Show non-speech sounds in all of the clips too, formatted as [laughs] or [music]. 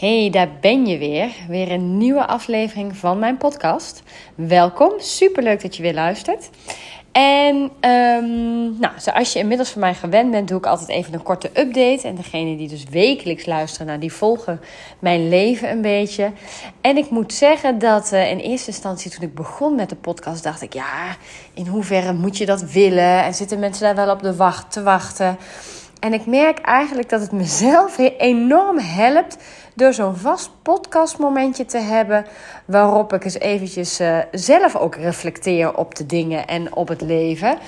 Hey, daar ben je weer. Weer een nieuwe aflevering van mijn podcast. Welkom, superleuk dat je weer luistert. En um, nou, zoals je inmiddels van mij gewend bent, doe ik altijd even een korte update. En degene die dus wekelijks luisteren, nou, die volgen mijn leven een beetje. En ik moet zeggen dat uh, in eerste instantie toen ik begon met de podcast, dacht ik, ja, in hoeverre moet je dat willen? En zitten mensen daar wel op de wacht te wachten? En ik merk eigenlijk dat het mezelf enorm helpt door zo'n vast podcastmomentje te hebben. Waarop ik eens eventjes uh, zelf ook reflecteer op de dingen en op het leven.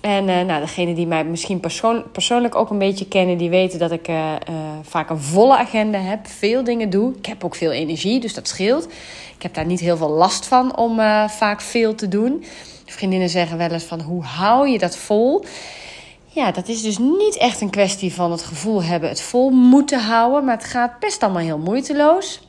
En uh, nou, degene die mij misschien persoon, persoonlijk ook een beetje kennen, die weten dat ik uh, vaak een volle agenda heb. Veel dingen doe. Ik heb ook veel energie, dus dat scheelt. Ik heb daar niet heel veel last van om vaak veel te doen. Vriendinnen zeggen wel eens van hoe hou je dat vol? Ja, dat is dus niet echt een kwestie van het gevoel hebben het vol moeten houden. Maar het gaat best allemaal heel moeiteloos.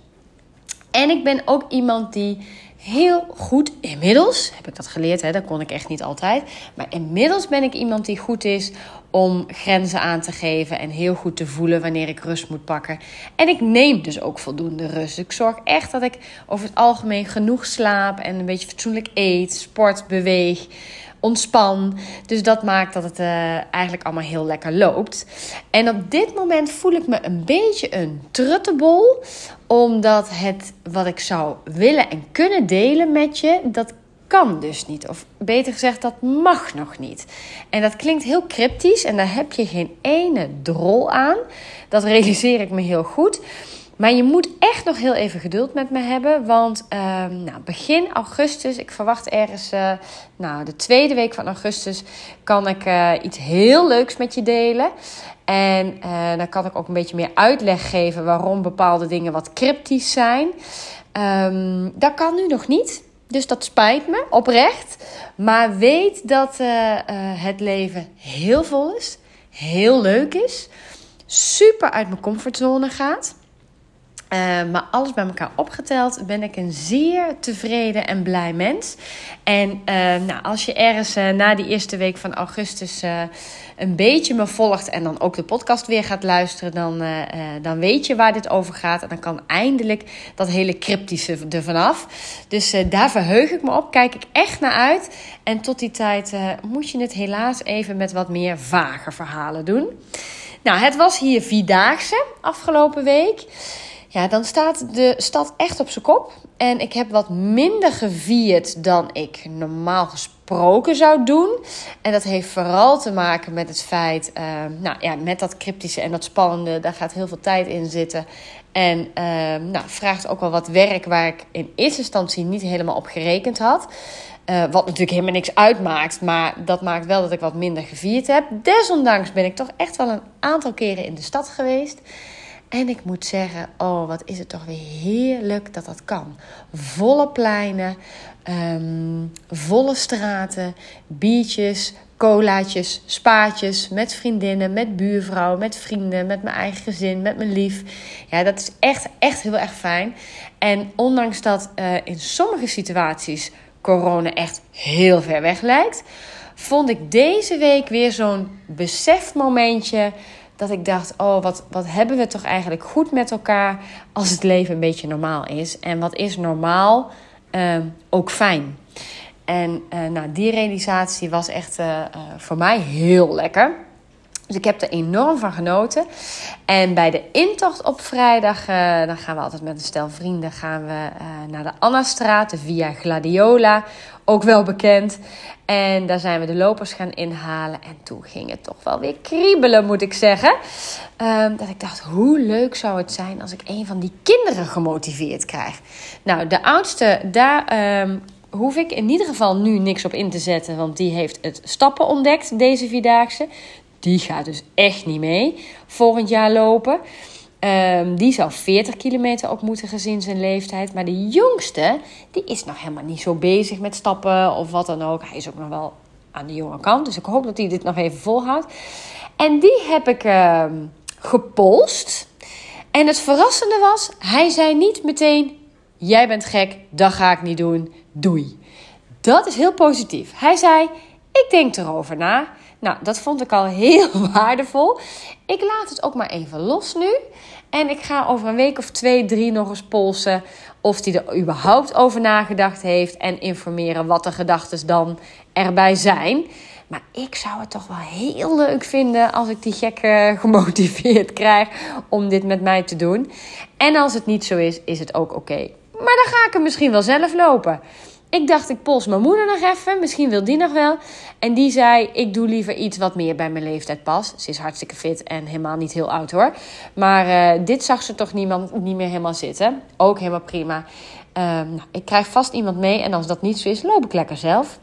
En ik ben ook iemand die heel goed, inmiddels heb ik dat geleerd, hè, dat kon ik echt niet altijd. Maar inmiddels ben ik iemand die goed is om grenzen aan te geven en heel goed te voelen wanneer ik rust moet pakken. En ik neem dus ook voldoende rust. Ik zorg echt dat ik over het algemeen genoeg slaap en een beetje fatsoenlijk eet, sport, beweeg ontspan. Dus dat maakt dat het uh, eigenlijk allemaal heel lekker loopt. En op dit moment voel ik me een beetje een truttenbol. Omdat het wat ik zou willen en kunnen delen met je, dat kan dus niet. Of beter gezegd, dat mag nog niet. En dat klinkt heel cryptisch en daar heb je geen ene drol aan. Dat realiseer ik me heel goed. Maar je moet echt nog heel even geduld met me hebben. Want uh, nou, begin augustus, ik verwacht ergens uh, nou, de tweede week van augustus, kan ik uh, iets heel leuks met je delen. En uh, dan kan ik ook een beetje meer uitleg geven waarom bepaalde dingen wat cryptisch zijn. Um, dat kan nu nog niet. Dus dat spijt me, oprecht. Maar weet dat het leven heel vol is, heel leuk is, super uit mijn comfortzone gaat. Uh, maar alles bij elkaar opgeteld ben ik een zeer tevreden en blij mens. En uh, nou, als je ergens uh, na die eerste week van augustus een beetje me volgt en dan ook de podcast weer gaat luisteren, dan, dan weet je waar dit over gaat. En dan kan eindelijk dat hele cryptische er vanaf. Dus daar verheug ik me op, kijk ik echt naar uit. En tot die tijd moet je het helaas even met wat meer vage verhalen doen. Nou, het was hier vierdaagse afgelopen week. Ja, dan staat de stad echt op zijn kop. En ik heb wat minder gevierd dan ik normaal gesproken zou doen. En dat heeft vooral te maken met het feit, uh, nou ja, met dat cryptische en dat spannende, daar gaat heel veel tijd in zitten. En uh, nou, vraagt ook wel wat werk waar ik in eerste instantie niet helemaal op gerekend had. Uh, wat natuurlijk helemaal niks uitmaakt, maar dat maakt wel dat ik wat minder gevierd heb. Desondanks ben ik toch echt wel een aantal keren in de stad geweest. En ik moet zeggen, oh wat is het toch weer heerlijk dat dat kan. Volle pleinen, um, volle straten, biertjes, colaatjes, spaatjes, met vriendinnen, met buurvrouwen, met vrienden, met mijn eigen gezin, met mijn lief. Ja, dat is echt, echt heel erg fijn. En ondanks dat uh, in sommige situaties corona echt heel ver weg lijkt, vond ik deze week weer zo'n besefmomentje dat ik dacht: oh, wat, wat hebben we toch eigenlijk goed met elkaar als het leven een beetje normaal is? En wat is normaal uh, ook fijn? En uh, nou, die realisatie was echt uh, voor mij heel lekker. Dus ik heb er enorm van genoten. En bij de intocht op vrijdag, uh, dan gaan we altijd met een stel vrienden gaan we, uh, naar de Annastraat, de Via Gladiola, ook wel bekend. En daar zijn we de lopers gaan inhalen. En toen ging het toch wel weer kriebelen, moet ik zeggen. Um, dat ik dacht, hoe leuk zou het zijn als ik een van die kinderen gemotiveerd krijg. Nou, de oudste, daar um, hoef ik in ieder geval nu niks op in te zetten. Want die heeft het stappen ontdekt, deze vierdaagse. Die gaat dus echt niet mee volgend jaar lopen. Um, die zou 40 kilometer ook moeten gezien zijn leeftijd. Maar de jongste, die is nog helemaal niet zo bezig met stappen of wat dan ook. Hij is ook nog wel aan de jonge kant. Dus ik hoop dat hij dit nog even volhoudt. En die heb ik uh, gepolst. En het verrassende was, hij zei niet meteen: Jij bent gek, dat ga ik niet doen, doei. Dat is heel positief. Hij zei: Ik denk erover na. Nou, dat vond ik al heel [laughs] waardevol. Ik laat het ook maar even los nu. En ik ga over een week of twee, drie nog eens polsen of hij er überhaupt over nagedacht heeft en informeren wat de gedachten dan erbij zijn. Maar ik zou het toch wel heel leuk vinden als ik die gekke [laughs] gemotiveerd krijg om dit met mij te doen. En als het niet zo is, is het ook oké. Maar dan ga ik er misschien wel zelf lopen. Ik dacht, ik pols mijn moeder nog even. Misschien wil die nog wel. En die zei, ik doe liever iets wat meer bij mijn leeftijd past. Ze is hartstikke fit en helemaal niet heel oud hoor. Maar uh, dit zag ze toch niemand, niet meer helemaal zitten. Ook helemaal prima. Um, ik krijg vast iemand mee. En als dat niet zo is, loop ik lekker zelf.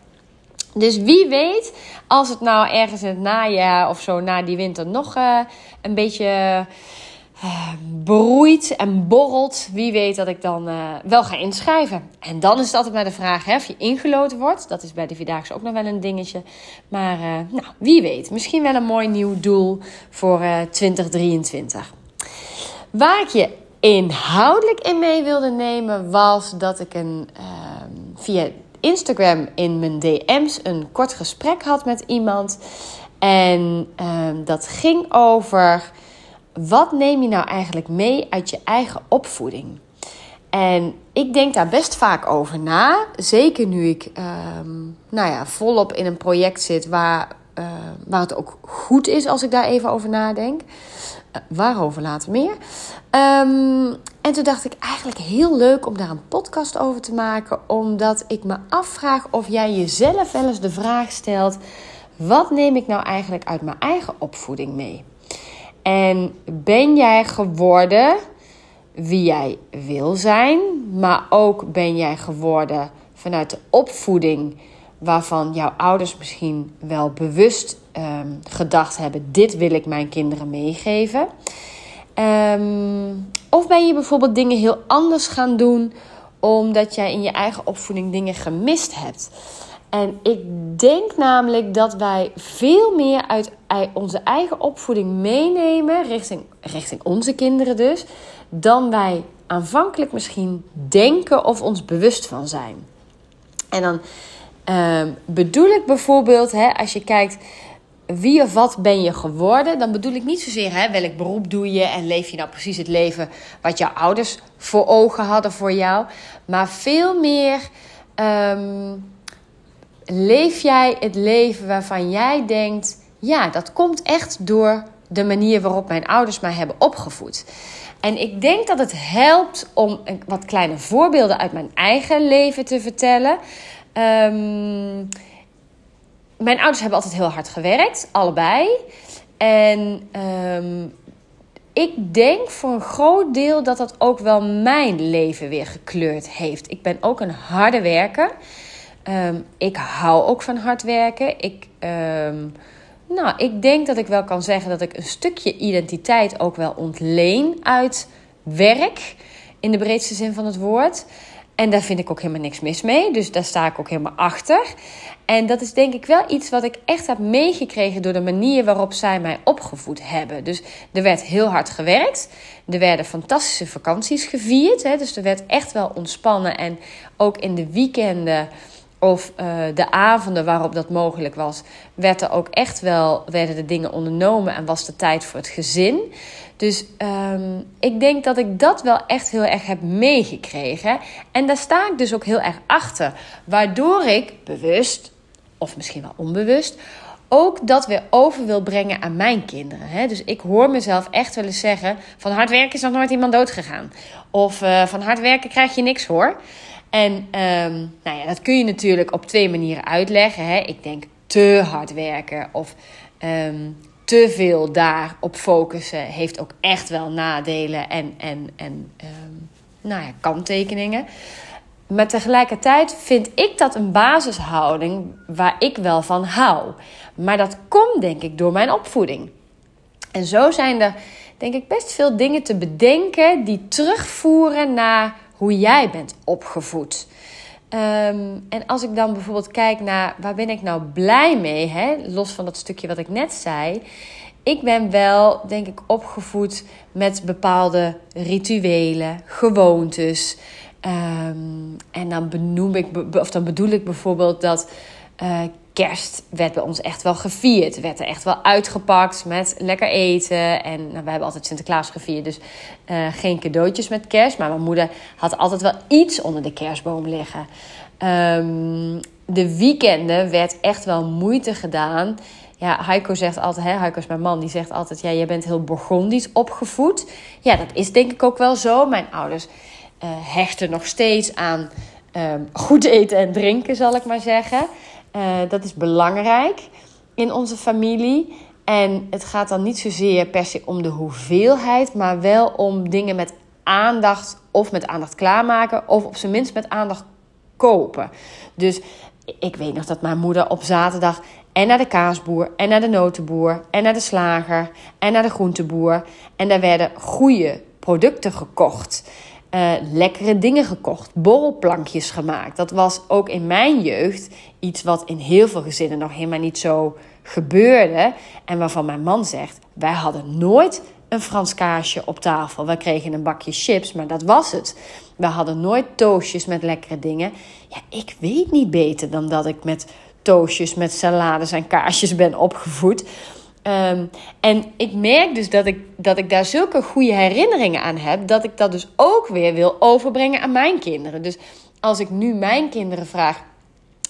Dus wie weet, als het nou ergens in het najaar of zo na die winter nog uh, een beetje broeit en borrelt, wie weet dat ik dan uh, wel ga inschrijven. En dan is het altijd maar de vraag hè, of je ingeloten wordt. Dat is bij de Vierdaagse ook nog wel een dingetje. Maar nou, wie weet, misschien wel een mooi nieuw doel voor 2023. Waar ik je inhoudelijk in mee wilde nemen, was dat ik een ehm, via Instagram in mijn DM's een kort gesprek had met iemand. En ehm, dat ging over wat neem je nou eigenlijk mee uit je eigen opvoeding? En ik denk daar best vaak over na. Zeker nu ik ehm, nou ja, volop in een project zit waar, uh, waar het ook goed is als ik daar even over nadenk. Uh, waarover later meer. Um, en toen dacht ik eigenlijk heel leuk om daar een podcast over te maken, omdat ik me afvraag of jij jezelf wel eens de vraag stelt: wat neem ik nou eigenlijk uit mijn eigen opvoeding mee? En ben jij geworden wie jij wil zijn, maar ook ben jij geworden vanuit de opvoeding waarvan jouw ouders misschien wel bewust um, gedacht hebben: dit wil ik mijn kinderen meegeven. Um, of ben je bijvoorbeeld dingen heel anders gaan doen omdat jij in je eigen opvoeding dingen gemist hebt. En ik denk namelijk dat wij veel meer uit onze eigen opvoeding meenemen, richting, richting onze kinderen dus, dan wij aanvankelijk misschien denken of ons bewust van zijn. En dan uh, bedoel ik bijvoorbeeld, hè, als je kijkt wie of wat ben je geworden, dan bedoel ik niet zozeer hè, welk beroep doe je en leef je nou precies het leven wat jouw ouders voor ogen hadden voor jou, maar veel meer um, leef jij het leven waarvan jij denkt, ja, dat komt echt door de manier waarop mijn ouders mij hebben opgevoed. En ik denk dat het helpt om wat kleine voorbeelden uit mijn eigen leven te vertellen. Um, mijn ouders hebben altijd heel hard gewerkt, allebei. En um, ik denk voor een groot deel dat dat ook wel mijn leven weer gekleurd heeft. Ik ben ook een harde werker. Um, ik hou ook van hard werken. Ik, um, nou, ik denk dat ik wel kan zeggen dat ik een stukje identiteit ook wel ontleen uit werk. In de breedste zin van het woord. En daar vind ik ook helemaal niks mis mee. Dus daar sta ik ook helemaal achter. En dat is denk ik wel iets wat ik echt heb meegekregen door de manier waarop zij mij opgevoed hebben. Dus er werd heel hard gewerkt. Er werden fantastische vakanties gevierd. Hè? Dus er werd echt wel ontspannen. En ook in de weekenden of uh, de avonden waarop dat mogelijk was, werd er ook echt wel, werden de dingen ondernomen en was de tijd voor het gezin. Dus um, ik denk dat ik dat wel echt heel erg heb meegekregen. En daar sta ik dus ook heel erg achter. Waardoor ik bewust, of misschien wel onbewust, ook dat weer over wil brengen aan mijn kinderen. Hè? Dus ik hoor mezelf echt willen zeggen: van hard werken is nog nooit iemand dood gegaan. Of uh, van hard werken krijg je niks hoor. En um, nou ja, dat kun je natuurlijk op twee manieren uitleggen. Hè? Ik denk te hard werken of um, te veel daarop focussen heeft ook echt wel nadelen en, en, en um, nou ja, kanttekeningen. Maar tegelijkertijd vind ik dat een basishouding waar ik wel van hou. Maar dat komt denk ik door mijn opvoeding. En zo zijn er denk ik best veel dingen te bedenken die terugvoeren naar hoe jij bent opgevoed. Um, en als ik dan bijvoorbeeld kijk naar waar ben ik nou blij mee, hè? los van dat stukje wat ik net zei. Ik ben wel, denk ik, opgevoed met bepaalde rituelen, gewoontes. Um, en dan benoem ik, of dan bedoel ik bijvoorbeeld dat uh, kerst werd bij ons echt wel gevierd. Werd er echt wel uitgepakt met lekker eten. En nou, wij hebben altijd Sinterklaas gevierd, dus uh, geen cadeautjes met kerst. Maar mijn moeder had altijd wel iets onder de kerstboom liggen. Um, de weekenden werd echt wel moeite gedaan. Ja, Heiko zegt altijd, hè, is mijn man, die zegt altijd: Ja, jij bent heel Burgondisch opgevoed. Ja, dat is denk ik ook wel zo. Mijn ouders uh, hechten nog steeds aan um, goed eten en drinken, zal ik maar zeggen. Uh, dat is belangrijk in onze familie. En het gaat dan niet zozeer per se om de hoeveelheid, maar wel om dingen met aandacht of met aandacht klaarmaken, of op zijn minst met aandacht kopen. Dus ik weet nog dat mijn moeder op zaterdag en naar de kaasboer en naar de notenboer en naar de slager en naar de groenteboer. En daar werden goede producten gekocht. Uh, lekkere dingen gekocht, borrelplankjes gemaakt. Dat was ook in mijn jeugd iets wat in heel veel gezinnen nog helemaal niet zo gebeurde. En waarvan mijn man zegt: wij hadden nooit een Frans kaasje op tafel. We kregen een bakje chips, maar dat was het. We hadden nooit toastjes met lekkere dingen. Ja, ik weet niet beter dan dat ik met toastjes met salades en kaasjes ben opgevoed. Ehm, en ik merk dus dat ik, dat ik daar zulke goede herinneringen aan heb, dat ik dat dus ook weer wil overbrengen aan mijn kinderen. Dus als ik nu mijn kinderen vraag.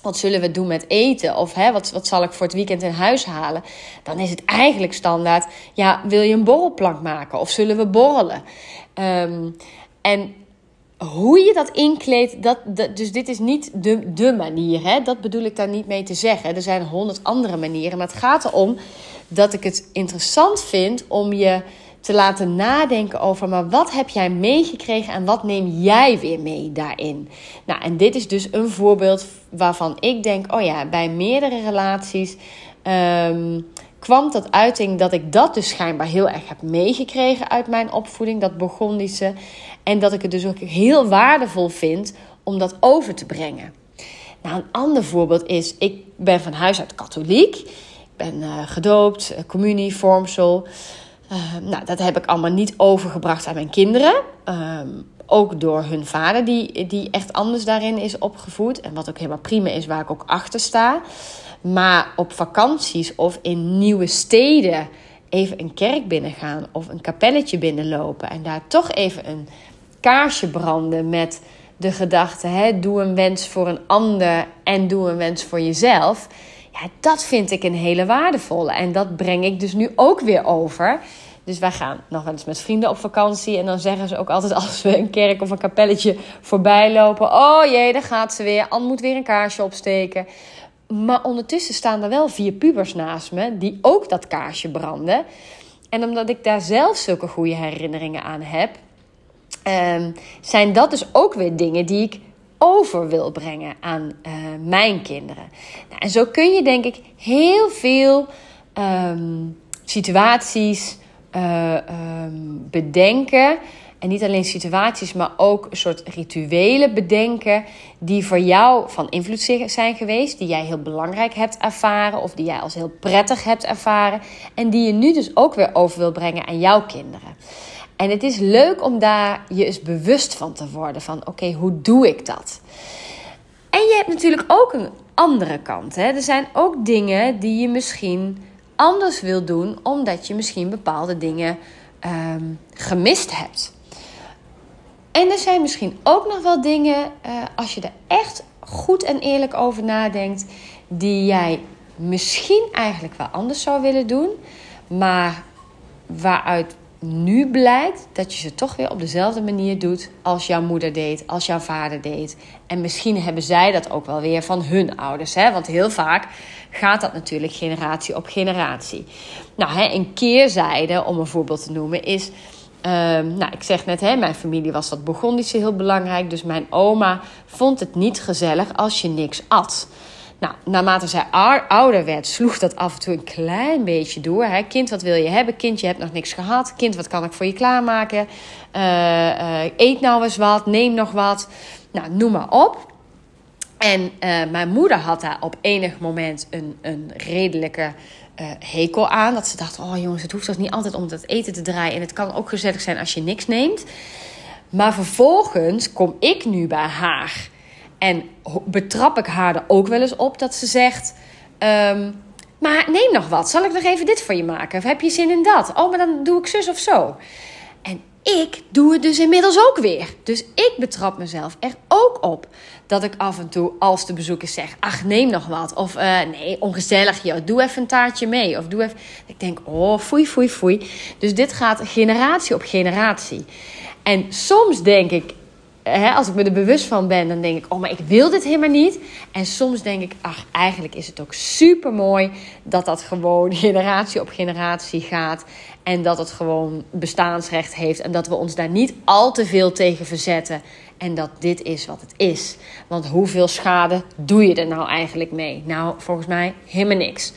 Wat zullen we doen met eten? Of hè, wat, wat zal ik voor het weekend in huis halen? Dan is het eigenlijk standaard: ja, wil je een borrelplank maken? Of zullen we borrelen? Um, en hoe je dat inkleedt, dat, dus dit is niet de, de manier. Hè? Dat bedoel ik daar niet mee te zeggen. Er zijn honderd andere manieren. Maar het gaat erom dat ik het interessant vind om je te laten nadenken over, maar wat heb jij meegekregen en wat neem jij weer mee daarin? Nou, en dit is dus een voorbeeld waarvan ik denk, oh ja, bij meerdere relaties um, kwam tot uiting dat ik dat dus schijnbaar heel erg heb meegekregen uit mijn opvoeding, dat Burgondische. En dat ik het dus ook heel waardevol vind om dat over te brengen. Nou, een ander voorbeeld is, ik ben van huis uit katholiek. Ben uh, gedoopt, uh, communie, vormsel. Uh, nou, dat heb ik allemaal niet overgebracht aan mijn kinderen. Ehm, ook door hun vader, die, die echt anders daarin is opgevoed. En wat ook helemaal prima is, waar ik ook achter sta. Maar op vakanties of in nieuwe steden even een kerk binnengaan of een kapelletje binnenlopen en daar toch even een kaarsje branden met de gedachte: hè, doe een wens voor een ander en doe een wens voor jezelf. Ja, dat vind ik een hele waardevolle. En dat breng ik dus nu ook weer over. Dus wij gaan nog wel eens met vrienden op vakantie. En dan zeggen ze ook altijd [laughs] als we een kerk of een kapelletje voorbij lopen: Oh jee, daar gaat ze weer. Anne moet weer een kaarsje opsteken. Maar ondertussen staan er wel vier pubers naast me die ook dat kaarsje branden. En omdat ik daar zelf zulke goede herinneringen aan heb, um, zijn dat dus ook weer dingen die ik over wil brengen aan uh, mijn kinderen. Nou, en zo kun je denk ik heel veel um, situaties uh, um, bedenken. En niet alleen situaties, maar ook een soort rituelen bedenken die voor jou van invloed zijn geweest, die jij heel belangrijk hebt ervaren of die jij als heel prettig hebt ervaren en die je nu dus ook weer over wil brengen aan jouw kinderen. En het is leuk om daar je eens bewust van te worden. Van oké, hoe doe ik dat? En je hebt natuurlijk ook een andere kant. Hè? Er zijn ook dingen die je misschien anders wil doen, omdat je misschien bepaalde dingen um, gemist hebt. En er zijn misschien ook nog wel dingen, uh, als je er echt goed en eerlijk over nadenkt, die jij misschien eigenlijk wel anders zou willen doen, maar waaruit nu blijkt dat je ze toch weer op dezelfde manier doet als jouw moeder deed, als jouw vader deed. En misschien hebben zij dat ook wel weer van hun ouders. Hè? Want heel vaak gaat dat natuurlijk generatie op generatie. Nou, hè, een keerzijde, om een voorbeeld te noemen, is. Um, nou, ik zeg net, hè, mijn familie was dat Burgondische heel belangrijk. Dus mijn oma vond het niet gezellig als je niks at. Nou, naarmate zij ouder werd, sloeg dat af en toe een klein beetje door. Kind, wat wil je hebben? Kind, je hebt nog niks gehad. Kind, wat kan ik voor je klaarmaken? Uh, uh, eet nou eens wat, neem nog wat. Nou, noem maar op. En uh, mijn moeder had daar op enig moment een, een redelijke hekel aan. Dat ze dacht, oh jongens, het hoeft toch niet altijd om dat eten te draaien. En het kan ook gezellig zijn als je niks neemt. Maar vervolgens kom ik nu bij haar en betrap ik haar er ook wel eens op dat ze zegt: Ehm, maar neem nog wat. Zal ik nog even dit voor je maken? Of heb je zin in dat? Oh, maar dan doe ik zus of zo. En ik doe het dus inmiddels ook weer. Dus ik betrap mezelf er ook op dat ik af en toe als de bezoekers zeg: Ach, neem nog wat. Of uh, nee, ongezellig, joh, doe even een taartje mee. Of doe even. Ik denk: Oh, foei, foei, foei. Dus dit gaat generatie op generatie. En soms denk ik, hè, als ik me er bewust van ben, dan denk ik: Oh, maar ik wil dit helemaal niet. En soms denk ik: Ach, eigenlijk is het ook super mooi dat dat gewoon [laughs] generatie op generatie gaat. En dat het gewoon bestaansrecht heeft. En dat we ons daar niet al te veel tegen verzetten. En dat dit is wat het is. Want hoeveel schade doe je er nou eigenlijk mee? Nou, volgens mij helemaal niks.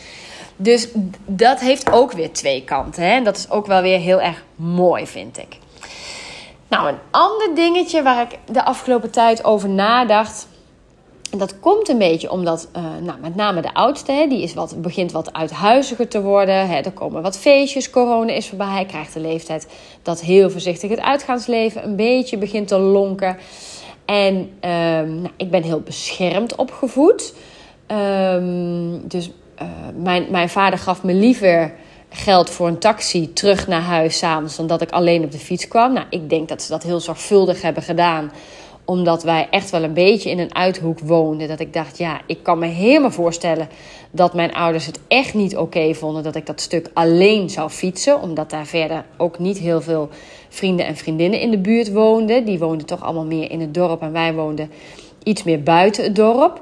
Dus dat heeft ook weer twee kanten. Hè? En dat is ook wel weer heel erg mooi, vind ik. Nou, een ander dingetje waar ik de afgelopen tijd over nadacht. En dat komt een beetje omdat, uh, nou, met name de oudste, hè, die is wat, begint wat uithuiziger te worden. Hè, er komen wat feestjes, corona is voorbij. Hij krijgt de leeftijd dat heel voorzichtig het uitgaansleven een beetje begint te lonken. En um, nou, ik ben heel beschermd opgevoed. Um, dus uh, mijn, mijn vader gaf me liever geld voor een taxi terug naar huis s'avonds dan dat ik alleen op de fiets kwam. Nou, ik denk dat ze dat heel zorgvuldig hebben gedaan omdat wij echt wel een beetje in een uithoek woonden. Dat ik dacht, ja, ik kan me helemaal voorstellen dat mijn ouders het echt niet oké vonden dat ik dat stuk alleen zou fietsen. Omdat daar verder ook niet heel veel vrienden en vriendinnen in de buurt woonden. Die woonden toch allemaal meer in het dorp en wij woonden iets meer buiten het dorp.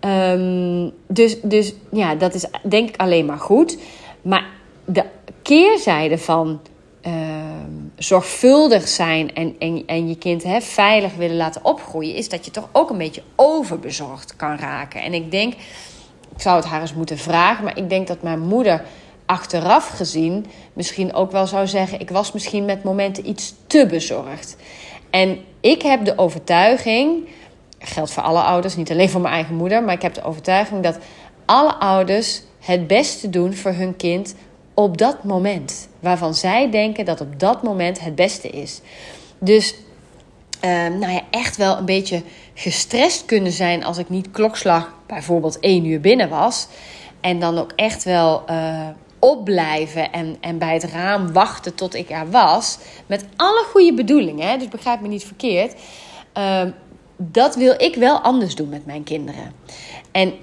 Um, dus, dus ja, dat is denk ik alleen maar goed. Maar de keerzijde van Ehm, zorgvuldig zijn en, en, en je kind hè, veilig willen laten opgroeien, is dat je toch ook een beetje overbezorgd kan raken. En ik denk, ik zou het haar eens moeten vragen, maar ik denk dat mijn moeder achteraf gezien misschien ook wel zou zeggen: ik was misschien met momenten iets te bezorgd. En ik heb de overtuiging, geldt voor alle ouders, niet alleen voor mijn eigen moeder, maar ik heb de overtuiging dat alle ouders het beste doen voor hun kind op dat moment. Waarvan zij denken dat op dat moment het beste is. Dus uh, nou ja, echt wel een beetje gestrest kunnen zijn als ik niet klokslag bijvoorbeeld één uur binnen was. En dan ook echt wel uh, opblijven en, en bij het raam wachten tot ik er was. Met alle goede bedoelingen, dus begrijp me niet verkeerd. Uh, dat wil ik wel anders doen met mijn kinderen. En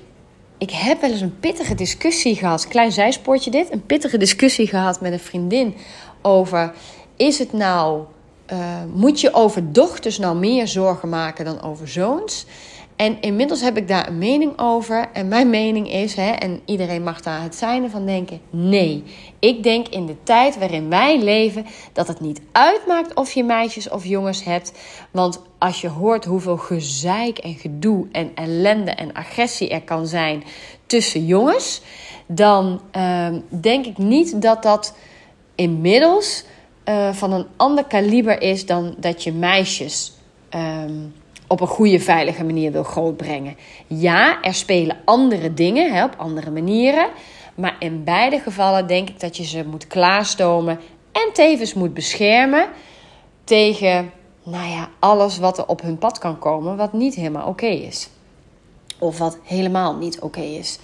ik heb wel eens een pittige discussie gehad. Klein zijspoortje dit. Een pittige discussie gehad met een vriendin over... Is het nou... Uh, moet je over dochters nou meer zorgen maken dan over zoons? En inmiddels heb ik daar een mening over. En mijn mening is, hè, en iedereen mag daar het zijne van denken: nee. Ik denk in de tijd waarin wij leven dat het niet uitmaakt of je meisjes of jongens hebt. Want als je hoort hoeveel gezeik en gedoe en ellende en agressie er kan zijn tussen jongens, dan uh, denk ik niet dat dat inmiddels uh, van een ander kaliber is dan dat je meisjes. Uh, op een goede, veilige manier wil grootbrengen. Ja, er spelen andere dingen hè, op andere manieren. Maar in beide gevallen denk ik dat je ze moet klaarstomen en tevens moet beschermen tegen nou ja, alles wat er op hun pad kan komen, wat niet helemaal oké is. Of wat helemaal niet oké is.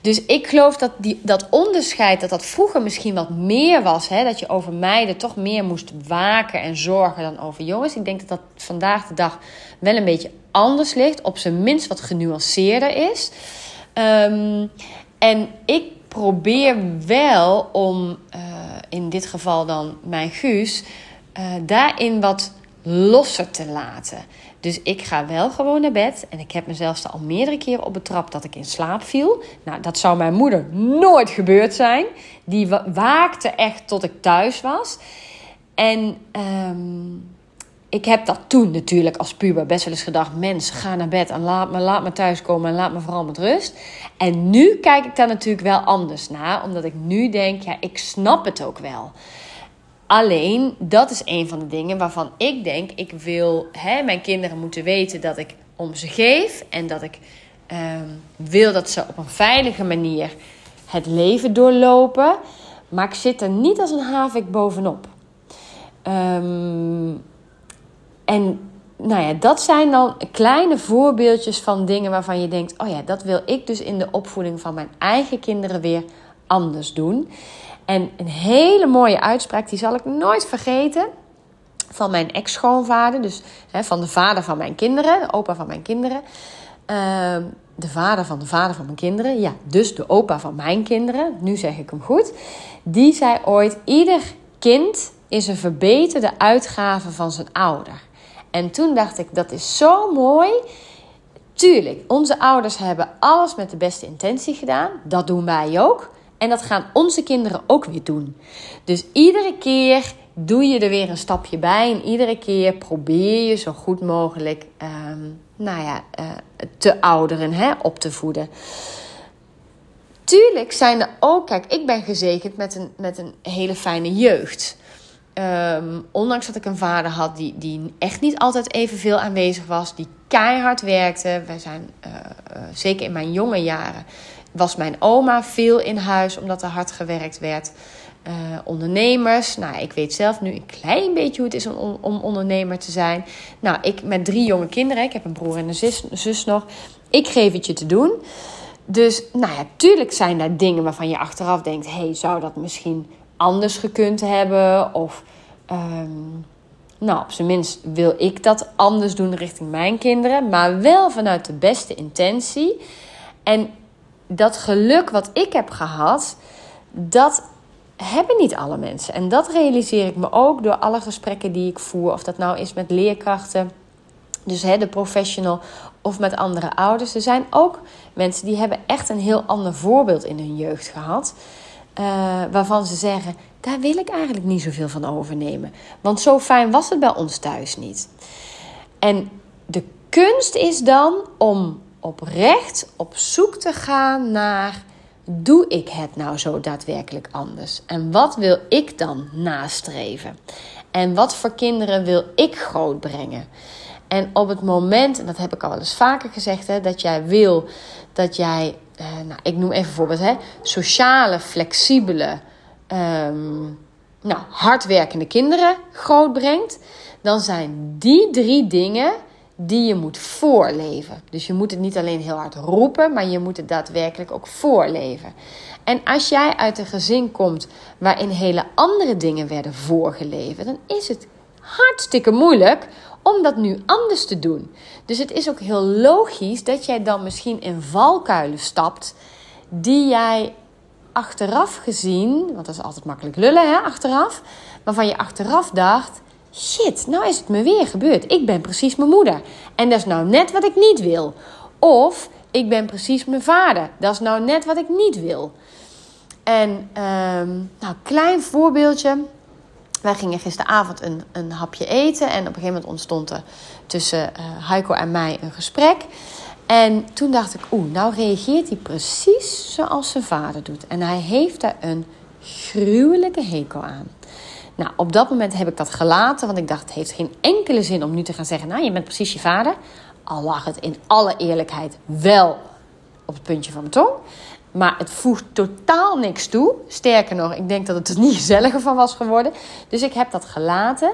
Dus ik geloof dat die, dat onderscheid, dat dat vroeger misschien wat meer was. Hè, dat je over meiden toch meer moest waken en zorgen dan over jongens. Ik denk dat dat vandaag de dag wel een beetje anders ligt. Op zijn minst wat genuanceerder is. Um, en ik probeer wel om, uh, in dit geval dan mijn Guus, uh, daarin wat losser te laten. Dus ik ga wel gewoon naar bed. En ik heb mezelf al meerdere keren op betrapt dat ik in slaap viel. Nou, dat zou mijn moeder nooit gebeurd zijn. Die waakte echt tot ik thuis was. En um, ik heb dat toen natuurlijk als puber best wel eens gedacht: mens, ga naar bed en laat me, laat me thuiskomen en laat me vooral met rust. En nu kijk ik daar natuurlijk wel anders naar, omdat ik nu denk: ja, ik snap het ook wel. Alleen, dat is een van de dingen waarvan ik denk: ik wil, hè, mijn kinderen moeten weten dat ik om ze geef en dat ik um, wil dat ze op een veilige manier het leven doorlopen. Maar ik zit er niet als een havik bovenop. Um, en nou ja, dat zijn dan kleine voorbeeldjes van dingen waarvan je denkt: oh ja, dat wil ik dus in de opvoeding van mijn eigen kinderen weer anders doen. En een hele mooie uitspraak, die zal ik nooit vergeten. Van mijn ex-schoonvader, dus hè, van de vader van mijn kinderen, de opa van mijn kinderen. Ehm, de vader van de vader van mijn kinderen, ja, dus de opa van mijn kinderen, nu zeg ik hem goed. Die zei ooit: ieder kind is een verbeterde uitgave van zijn ouder. En toen dacht ik, dat is zo mooi. Tuurlijk, onze ouders hebben alles met de beste intentie gedaan. Dat doen wij ook. En dat gaan onze kinderen ook weer doen. Dus iedere keer doe je er weer een stapje bij. En iedere keer probeer je zo goed mogelijk ehm, nou ja, uh, te ouderen, hè, op te voeden. Tuurlijk zijn er ook, kijk, ik ben gezegend met een, met een hele fijne jeugd. Ehm, ondanks dat ik een vader had die, die echt niet altijd evenveel aanwezig was, die keihard werkte. Wij zijn, uh, uh, zeker in mijn jonge jaren, was mijn oma veel in huis omdat er hard gewerkt werd. Uh, ondernemers. Nou, ik weet zelf nu een klein beetje hoe het is om, om, ondernemer te zijn. Nou, ik met drie jonge kinderen, ik heb een broer en een zus, zus nog. Ik geef het je te doen. Dus, nou ja, tuurlijk zijn daar dingen waarvan je achteraf denkt: hey, zou dat misschien anders gekund hebben? Of, um, nou, op zijn minst wil ik dat anders doen richting mijn kinderen, maar wel vanuit de beste intentie. En dat geluk wat ik heb gehad, dat hebben niet alle mensen. En dat realiseer ik me ook door alle gesprekken die ik voer. Of dat nou is met leerkrachten, dus hè, de professional, of met andere ouders. Er zijn ook mensen die hebben echt een heel ander voorbeeld in hun jeugd gehad. Uh, waarvan ze zeggen, daar wil ik eigenlijk niet zoveel van overnemen. Want zo fijn was het bij ons thuis niet. En de kunst is dan om oprecht op zoek te gaan naar: doe ik het nou zo daadwerkelijk anders? En wat wil ik dan nastreven? En wat voor kinderen wil ik grootbrengen? En op het moment, en dat heb ik al wel eens vaker gezegd, hè, dat jij wil dat jij, eh, nou, ik noem even voorbeeld, hè, sociale, flexibele, um, nou, hardwerkende kinderen grootbrengt, dan zijn die drie dingen die je moet voorleven. Dus je moet het niet alleen heel hard roepen, maar je moet het daadwerkelijk ook voorleven. En als jij uit een gezin komt waarin hele andere dingen werden voorgeleven, dan is het hartstikke moeilijk om dat nu anders te doen. Dus het is ook heel logisch dat jij dan misschien in valkuilen stapt die jij achteraf gezien, want dat is altijd makkelijk lullen hè, achteraf, waarvan je achteraf dacht, shit, nou is het me weer gebeurd. Ik ben precies mijn moeder. En dat is nou net wat ik niet wil. Of ik ben precies mijn vader. Dat is nou net wat ik niet wil. En um, nou, klein voorbeeldje. Wij gingen gisteravond een, een hapje eten. En op een gegeven moment ontstond er tussen uh, Heiko en mij een gesprek. En toen dacht ik, oeh, nou reageert hij precies zoals zijn vader doet. En hij heeft daar een gruwelijke hekel aan. Nou, op dat moment heb ik dat gelaten, want ik dacht, het heeft geen enkele zin om nu te gaan zeggen, nou, je bent precies je vader. Al lag het in alle eerlijkheid wel op het puntje van mijn tong. Maar het voegt totaal niks toe. Sterker nog, ik denk dat het er niet [laughs] gezelliger van was geworden. Dus ik heb dat gelaten.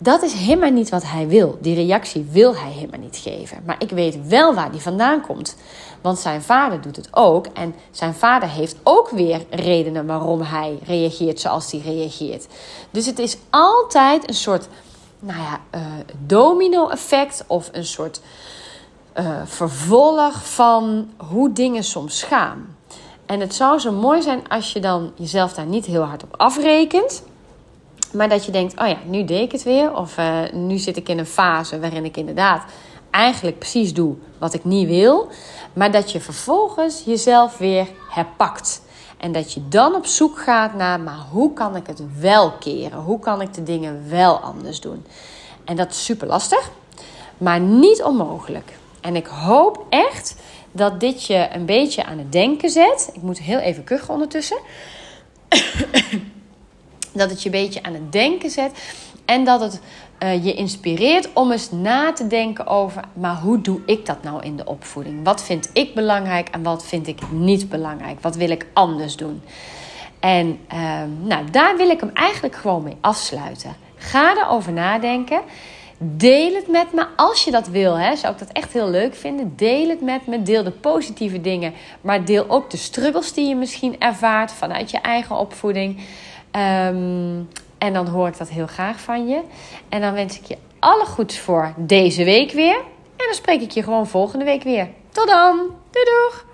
Dat is helemaal niet wat hij wil. Die reactie wil hij helemaal niet geven. Maar ik weet wel waar die vandaan komt. Want zijn vader doet het ook. En zijn vader heeft ook weer redenen waarom hij reageert zoals hij reageert. Dus het is altijd een soort nou ja, uh, domino-effect of een soort uh, vervolg van hoe dingen soms gaan. En het zou zo mooi zijn als je dan jezelf daar niet heel hard op afrekent. Maar dat je denkt, oh ja, nu deed ik het weer. Of uh, nu zit ik in een fase waarin ik inderdaad eigenlijk precies doe wat ik niet wil. Maar dat je vervolgens jezelf weer herpakt. En dat je dan op zoek gaat naar, maar hoe kan ik het wel keren? Hoe kan ik de dingen wel anders doen? En dat is super lastig, maar niet onmogelijk. En ik hoop echt dat dit je een beetje aan het denken zet. Ik moet heel even kuchen ondertussen. [coughs] dat het je een beetje aan het denken zet. En dat het uh, je inspireert om eens na te denken over, maar hoe doe ik dat nou in de opvoeding? Wat vind ik belangrijk en wat vind ik niet belangrijk? Wat wil ik anders doen? En uh, nou, daar wil ik hem eigenlijk gewoon mee afsluiten. Ga erover nadenken. Deel het met me als je dat wil. Hè. Zou ik dat echt heel leuk vinden. Deel het met me. Deel de positieve dingen. Maar deel ook de struggles die je misschien ervaart vanuit je eigen opvoeding. Ehm, en dan hoor ik dat heel graag van je. En dan wens ik je alle goeds voor deze week weer. En dan spreek ik je gewoon volgende week weer. Tot dan. Doei doeg!